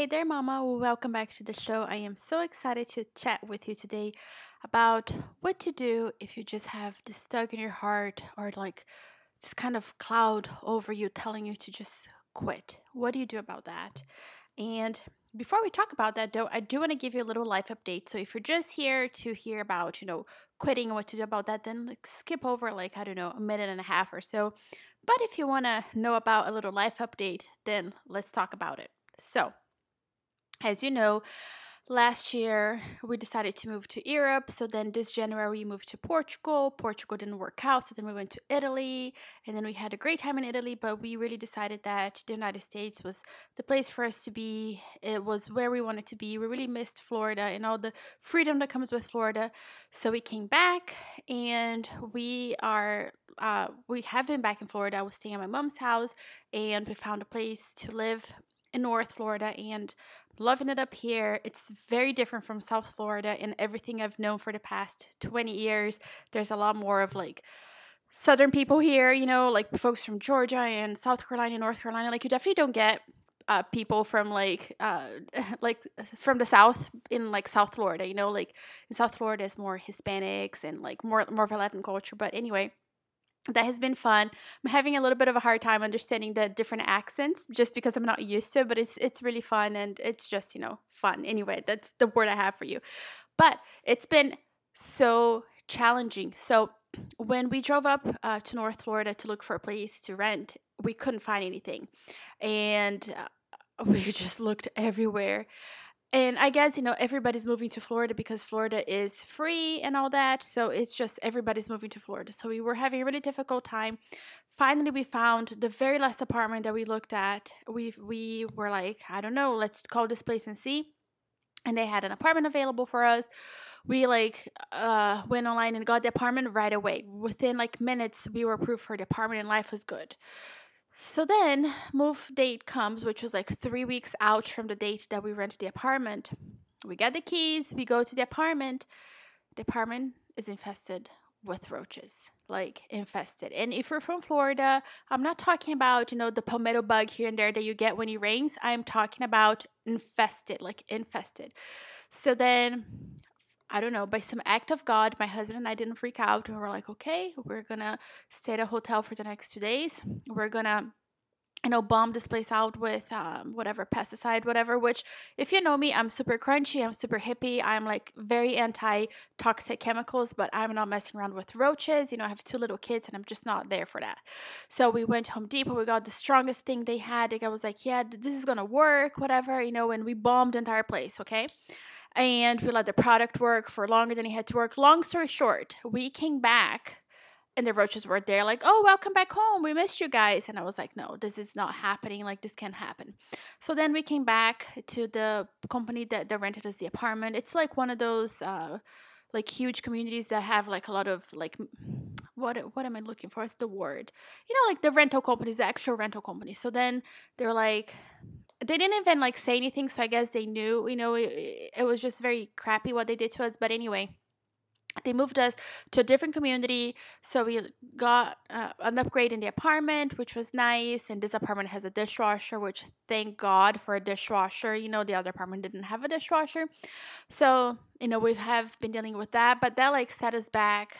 Hey there, Mama. Welcome back to the show. I am so excited to chat with you today about what to do if you just have this tug in your heart or like this kind of cloud over you telling you to just quit. What do you do about that? And before we talk about that, though, I do want to give you a little life update. So if you're just here to hear about, you know, quitting and what to do about that, then like skip over like, I don't know, a minute and a half or so. But if you want to know about a little life update, then let's talk about it. So, as you know, last year we decided to move to Europe. So then this January we moved to Portugal. Portugal didn't work out. So then we went to Italy and then we had a great time in Italy. But we really decided that the United States was the place for us to be. It was where we wanted to be. We really missed Florida and all the freedom that comes with Florida. So we came back and we are, uh, we have been back in Florida. I was staying at my mom's house and we found a place to live in North Florida and loving it up here. It's very different from South Florida and everything I've known for the past 20 years. There's a lot more of like southern people here, you know, like folks from Georgia and South Carolina, North Carolina. Like you definitely don't get uh, people from like uh, like from the south in like South Florida, you know, like in South Florida is more Hispanics and like more more of a Latin culture. But anyway, that has been fun. I'm having a little bit of a hard time understanding the different accents just because I'm not used to it, but it's it's really fun and it's just, you know, fun. Anyway, that's the word I have for you. But it's been so challenging. So when we drove up uh, to North Florida to look for a place to rent, we couldn't find anything. And uh, we just looked everywhere and I guess, you know, everybody's moving to Florida because Florida is free and all that. So it's just everybody's moving to Florida. So we were having a really difficult time. Finally, we found the very last apartment that we looked at. We we were like, I don't know, let's call this place and see. And they had an apartment available for us. We like uh, went online and got the apartment right away. Within like minutes, we were approved for the apartment and life was good. So then, move date comes, which was like three weeks out from the date that we rent the apartment. We get the keys, we go to the apartment. The apartment is infested with roaches, like infested. And if you're from Florida, I'm not talking about, you know, the palmetto bug here and there that you get when it rains. I'm talking about infested, like infested. So then I don't know, by some act of God, my husband and I didn't freak out. We were like, okay, we're gonna stay at a hotel for the next two days. We're gonna you know, bomb this place out with um, whatever pesticide, whatever. Which, if you know me, I'm super crunchy, I'm super hippie, I'm like very anti toxic chemicals, but I'm not messing around with roaches. You know, I have two little kids and I'm just not there for that. So we went to Home Depot, we got the strongest thing they had. Like, I was like, yeah, this is gonna work, whatever, you know, and we bombed the entire place, okay? And we let the product work for longer than it had to work. Long story short, we came back and the roaches were there, like, oh, welcome back home. We missed you guys. And I was like, no, this is not happening. Like, this can't happen. So then we came back to the company that, that rented us the apartment. It's like one of those, uh, like huge communities that have like a lot of like what what am I looking for? It's the word. You know, like the rental companies, the actual rental companies. So then they're like they didn't even like say anything so i guess they knew you know it, it was just very crappy what they did to us but anyway they moved us to a different community so we got uh, an upgrade in the apartment which was nice and this apartment has a dishwasher which thank god for a dishwasher you know the other apartment didn't have a dishwasher. So you know we have been dealing with that but that like set us back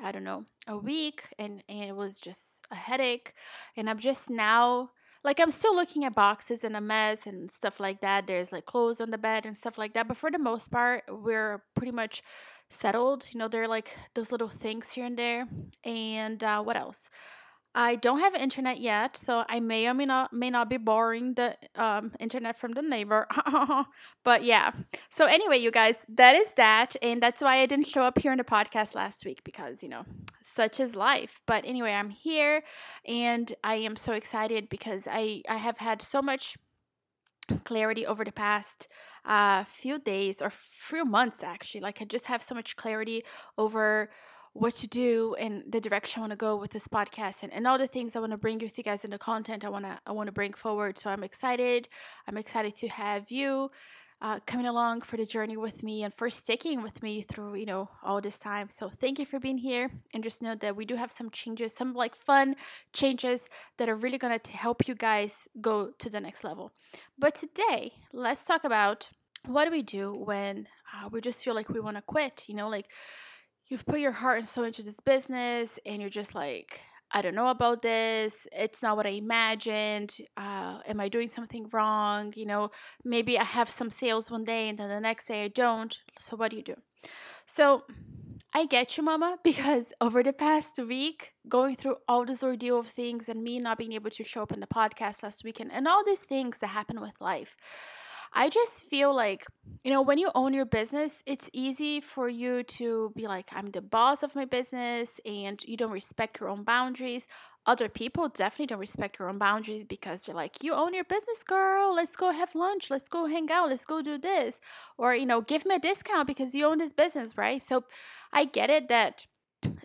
i don't know a week and, and it was just a headache and i'm just now like I'm still looking at boxes and a mess and stuff like that. There's like clothes on the bed and stuff like that. But for the most part, we're pretty much settled. You know, there are like those little things here and there. And uh, what else? I don't have internet yet, so I may or may not may not be borrowing the um, internet from the neighbor. but yeah. So anyway, you guys, that is that, and that's why I didn't show up here in the podcast last week because you know, such is life. But anyway, I'm here, and I am so excited because I I have had so much clarity over the past uh, few days or few months actually. Like I just have so much clarity over what to do and the direction I want to go with this podcast and, and all the things I want to bring with you guys in the content I want to I want to bring forward. So I'm excited. I'm excited to have you uh, coming along for the journey with me and for sticking with me through you know all this time so thank you for being here and just know that we do have some changes some like fun changes that are really to help you guys go to the next level but today let's talk about what do we do when uh, we just feel like we want to quit you know like you've put your heart and soul into this business and you're just like I don't know about this. It's not what I imagined. Uh, am I doing something wrong? You know, maybe I have some sales one day and then the next day I don't. So, what do you do? So, I get you, mama, because over the past week, going through all this ordeal of things and me not being able to show up in the podcast last weekend and all these things that happen with life, I just feel like, you know, when you own your business, it's easy for you to be like, I'm the boss of my business and you don't respect your own boundaries. Other people definitely don't respect your own boundaries because they're like, you own your business, girl. Let's go have lunch. Let's go hang out. Let's go do this. Or, you know, give me a discount because you own this business, right? So I get it that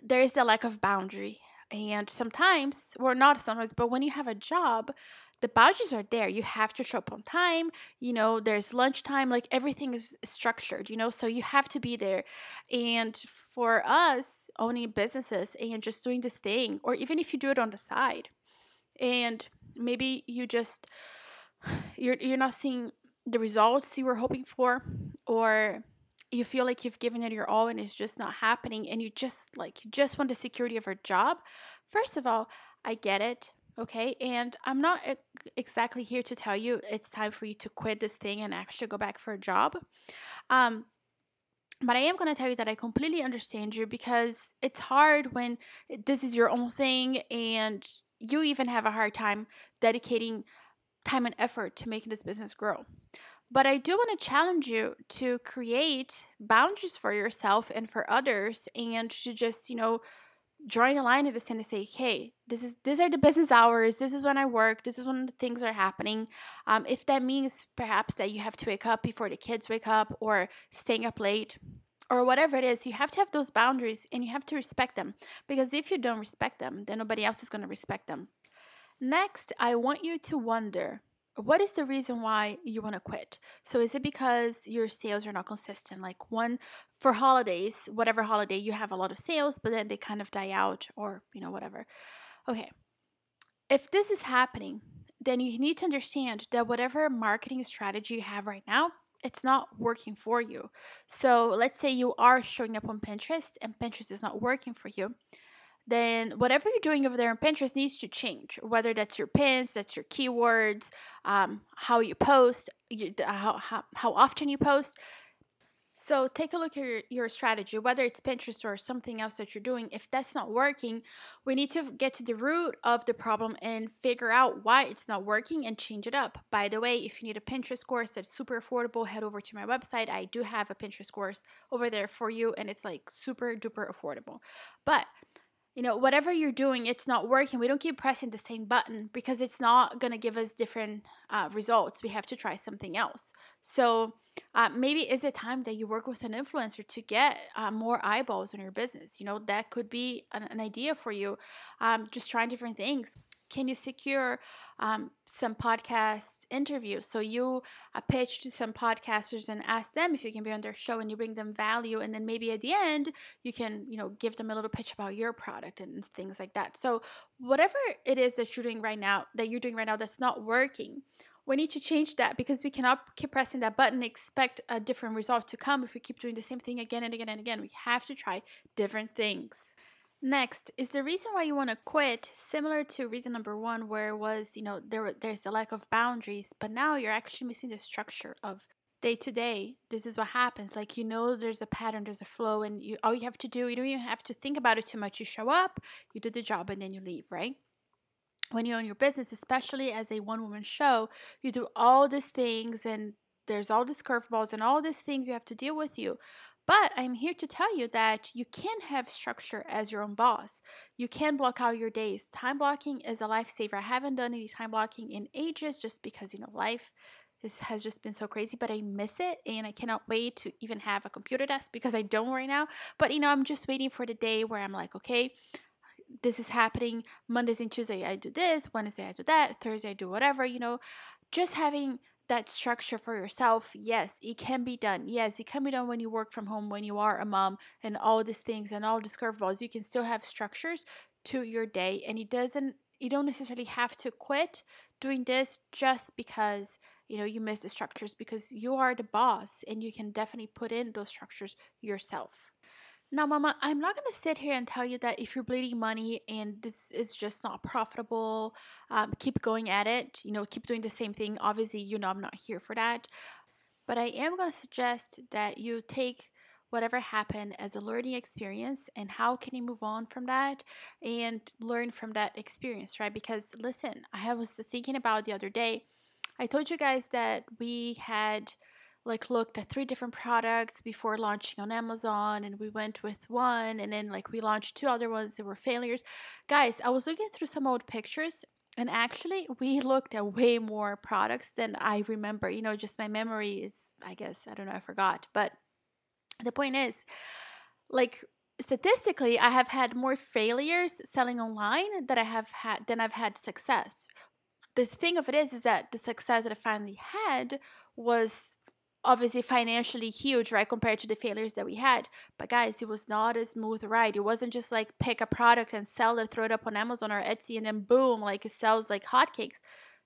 there is a lack of boundary. And sometimes, or not sometimes, but when you have a job, the boundaries are there. You have to show up on time. You know, there's lunchtime, like everything is structured, you know, so you have to be there. And for us, owning businesses and just doing this thing, or even if you do it on the side, and maybe you just you're you're not seeing the results you were hoping for, or you feel like you've given it your all and it's just not happening and you just like you just want the security of a job first of all i get it Okay. And I'm not exactly here to tell you it's time for you to quit this thing and actually go back for a job. Um, but I am going to tell you that I completely understand you because it's hard when this is your own thing and you even have a hard time dedicating time and effort to making this business grow. But I do want to challenge you to create boundaries for yourself and for others and to just, you know, drawing a line in the sand and say, hey, this is these are the business hours. This is when I work. This is when things are happening. Um, if that means perhaps that you have to wake up before the kids wake up or staying up late or whatever it is, you have to have those boundaries and you have to respect them. Because if you don't respect them, then nobody else is going to respect them. Next, I want you to wonder what is the reason why you want to quit? So is it because your sales are not consistent? Like one for holidays, whatever holiday you have a lot of sales, but then they kind of die out or, you know, whatever. Okay. If this is happening, then you need to understand that whatever marketing strategy you have right now, it's not working for you. So let's say you are showing up on Pinterest and Pinterest is not working for you then whatever you're doing over there on Pinterest needs to change. Whether that's your pins, that's your keywords, um, how you post, you, how, how, how often you post. So take a look at your, your strategy, whether it's Pinterest or something else that you're doing. If that's not working, we need to get to the root of the problem and figure out why it's not working and change it up. By the way, if you need a Pinterest course that's super affordable, head over to my website. I do have a Pinterest course over there for you, and it's like super duper affordable. But you know, whatever you're doing, it's not working. We don't keep pressing the same button because it's not going to give us different uh, results. We have to try something else. So uh, maybe is it time that you work with an influencer to get uh, more eyeballs on your business? You know, that could be an, an idea for you. Um, just trying different things can you secure um, some podcast interviews? So you uh, pitch to some podcasters and ask them if you can be on their show, and you bring them value, and then maybe at the end you can, you know, give them a little pitch about your product and things like that. So whatever it is that you're doing right now, that you're doing right now, that's not working. We need to change that because we cannot keep pressing that button expect a different result to come if we keep doing the same thing again and again and again. We have to try different things. Next, is the reason why you want to quit similar to reason number one, where it was, you know, there there's a lack of boundaries, but now you're actually missing the structure of day to day. This is what happens. Like you know, there's a pattern, there's a flow, and you all you have to do, you don't even have to think about it too much. You show up, you do the job, and then you leave, right? When you own your business, especially as a one woman show, you do all these things and there's all these curveballs and all these things you have to deal with you. But I'm here to tell you that you can have structure as your own boss. You can block out your days. Time blocking is a lifesaver. I haven't done any time blocking in ages just because, you know, life this has just been so crazy, but I miss it and I cannot wait to even have a computer desk because I don't right now. But you know, I'm just waiting for the day where I'm like, okay, this is happening. Mondays and Tuesday I do this, Wednesday I do that, Thursday I do whatever, you know, just having that structure for yourself, yes, it can be done. Yes, it can be done when you work from home, when you are a mom, and all these things and all these curveballs. You can still have structures to your day, and it doesn't. You don't necessarily have to quit doing this just because you know you miss the structures because you are the boss and you can definitely put in those structures yourself. Now, Mama, I'm not going to sit here and tell you that if you're bleeding money and this is just not profitable, um, keep going at it. You know, keep doing the same thing. Obviously, you know, I'm not here for that. But I am going to suggest that you take whatever happened as a learning experience and how can you move on from that and learn from that experience, right? Because listen, I was thinking about the other day, I told you guys that we had like looked at three different products before launching on Amazon and we went with one and then like we launched two other ones that were failures. Guys, I was looking through some old pictures and actually we looked at way more products than I remember. You know, just my memory is I guess I don't know, I forgot. But the point is like statistically I have had more failures selling online that I have had than I've had success. The thing of it is is that the success that I finally had was obviously financially huge, right, compared to the failures that we had. But guys, it was not a smooth ride. It wasn't just like pick a product and sell it, throw it up on Amazon or Etsy, and then boom, like it sells like hotcakes.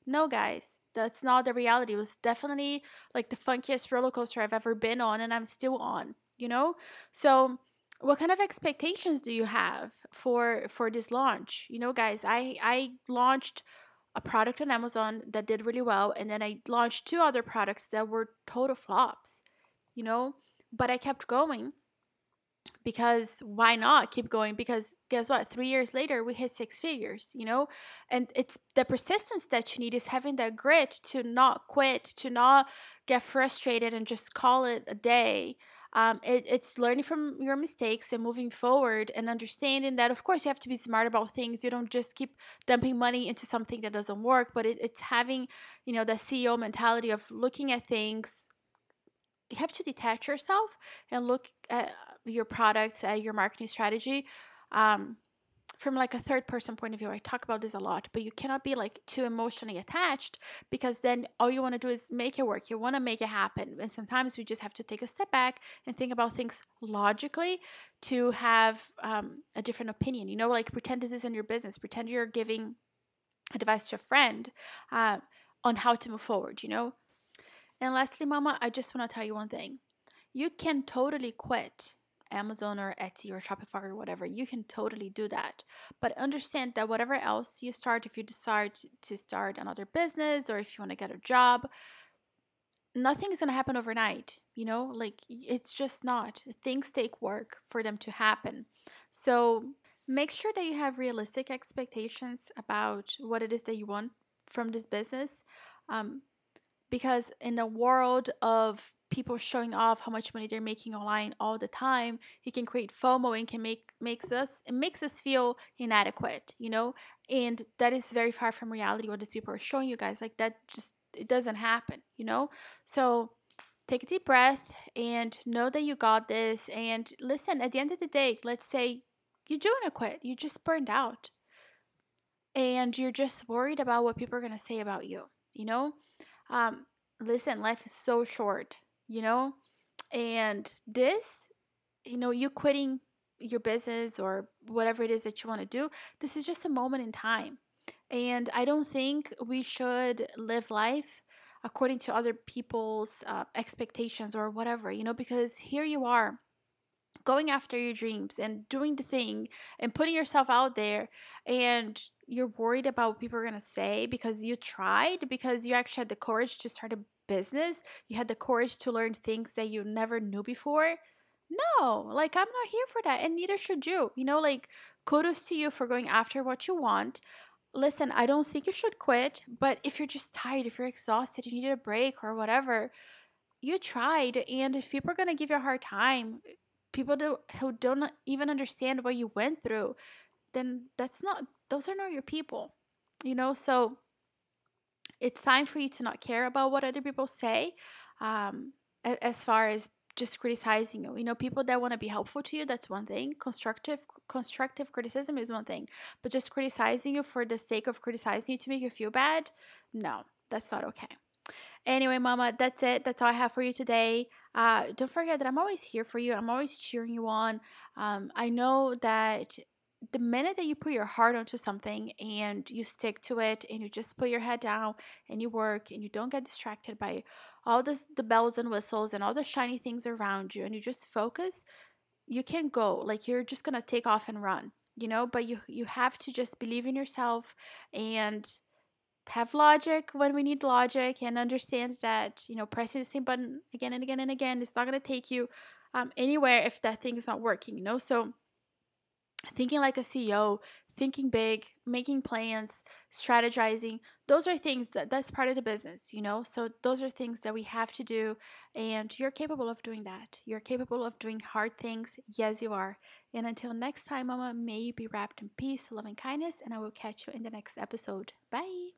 No, guys, that's not the reality. It was definitely like the funkiest roller coaster I've ever been on, and I'm still on. You know, so what kind of expectations do you have for for this launch? You know, guys, I I launched a product on Amazon that did really well, and then I launched two other products that were total flops, you know. But I kept going because why not keep going? Because guess what? Three years later, we hit six figures, you know. And it's the persistence that you need is having that grit to not quit, to not get frustrated and just call it a day um, it, it's learning from your mistakes and moving forward and understanding that of course you have to be smart about things you don't just keep dumping money into something that doesn't work but it, it's having you know the ceo mentality of looking at things you have to detach yourself and look at your products at your marketing strategy um, from like a third person point of view. I talk about this a lot, but you cannot be like too emotionally attached because then all you want to do is make it work. You want to make it happen. And sometimes we just have to take a step back and think about things logically to have um, a different opinion. You know, like pretend this isn't your business, pretend you're giving advice to a friend uh, on how to move forward, you know? And lastly, Mama, I just want to tell you one thing. You can totally quit Amazon or Etsy or Shopify or whatever, you can totally do that. But understand that whatever else you start, if you decide to start another business or if you want to get a job, nothing is going to happen overnight. You know, like it's just not. Things take work for them to happen. So make sure that you have realistic expectations about what it is that you want from this business. Um, because in a world of people showing off how much money they're making online all the time it can create fomo and can make makes us it makes us feel inadequate you know? And that is very far from reality what these people are showing you guys like that just it doesn't happen you know? So take a deep breath and know that you got this and listen at the end of the day let's say you do want to quit you just burned out. And you're just worried about what people are going to say about you you know? Um, listen life is so short you know? And this, you know, you quitting your business or whatever it is that you want to do, this is just a moment in time. And I don't think we should live life according to other people's uh, expectations or whatever, you know, because here you are going after your dreams and doing the thing and putting yourself out there and you're worried about what people are going to say because you tried because you actually had the courage to start a business, you had the courage to learn things that you never knew before. No, like I'm not here for that, and neither should you. You know, like kudos to you for going after what you want. Listen, I don't think you should quit, but if you're just tired, if you're exhausted, you need a break or whatever, you tried. And if people are going to give you a hard time, people do, who don't even understand what you went through, then that's not, those are not your people, you know? So it's time for you to not care about what other people say um, as far as just criticizing you. You know, people that want to be helpful to you, that's one thing. Constructive constructive criticism is one thing. But just criticizing you for the sake of criticizing you to make you feel bad, no, that's not okay. Anyway, Mama, that's it. That's all I have for you today. Uh, don't forget that I'm always here for you. I'm always cheering you on. Um, I know that the minute that you put your heart onto something and you stick to it and you just put your head down and you work and you don't get distracted by all this, the bells and whistles and all the shiny things around you and you just focus, you can go. Like you're just gonna take off and run, you know, but you you have to just believe in yourself and have logic when we need logic and understand that you know pressing the same button again and again and again is not going to take you um, anywhere if that thing is not working you know so thinking like a ceo thinking big making plans strategizing those are things that that's part of the business you know? So those are things that we have to do and you're capable of doing that. You're capable of doing hard things. Yes you are. And until next time mama may you be wrapped in peace love and kindness and i will catch you in the next episode. Bye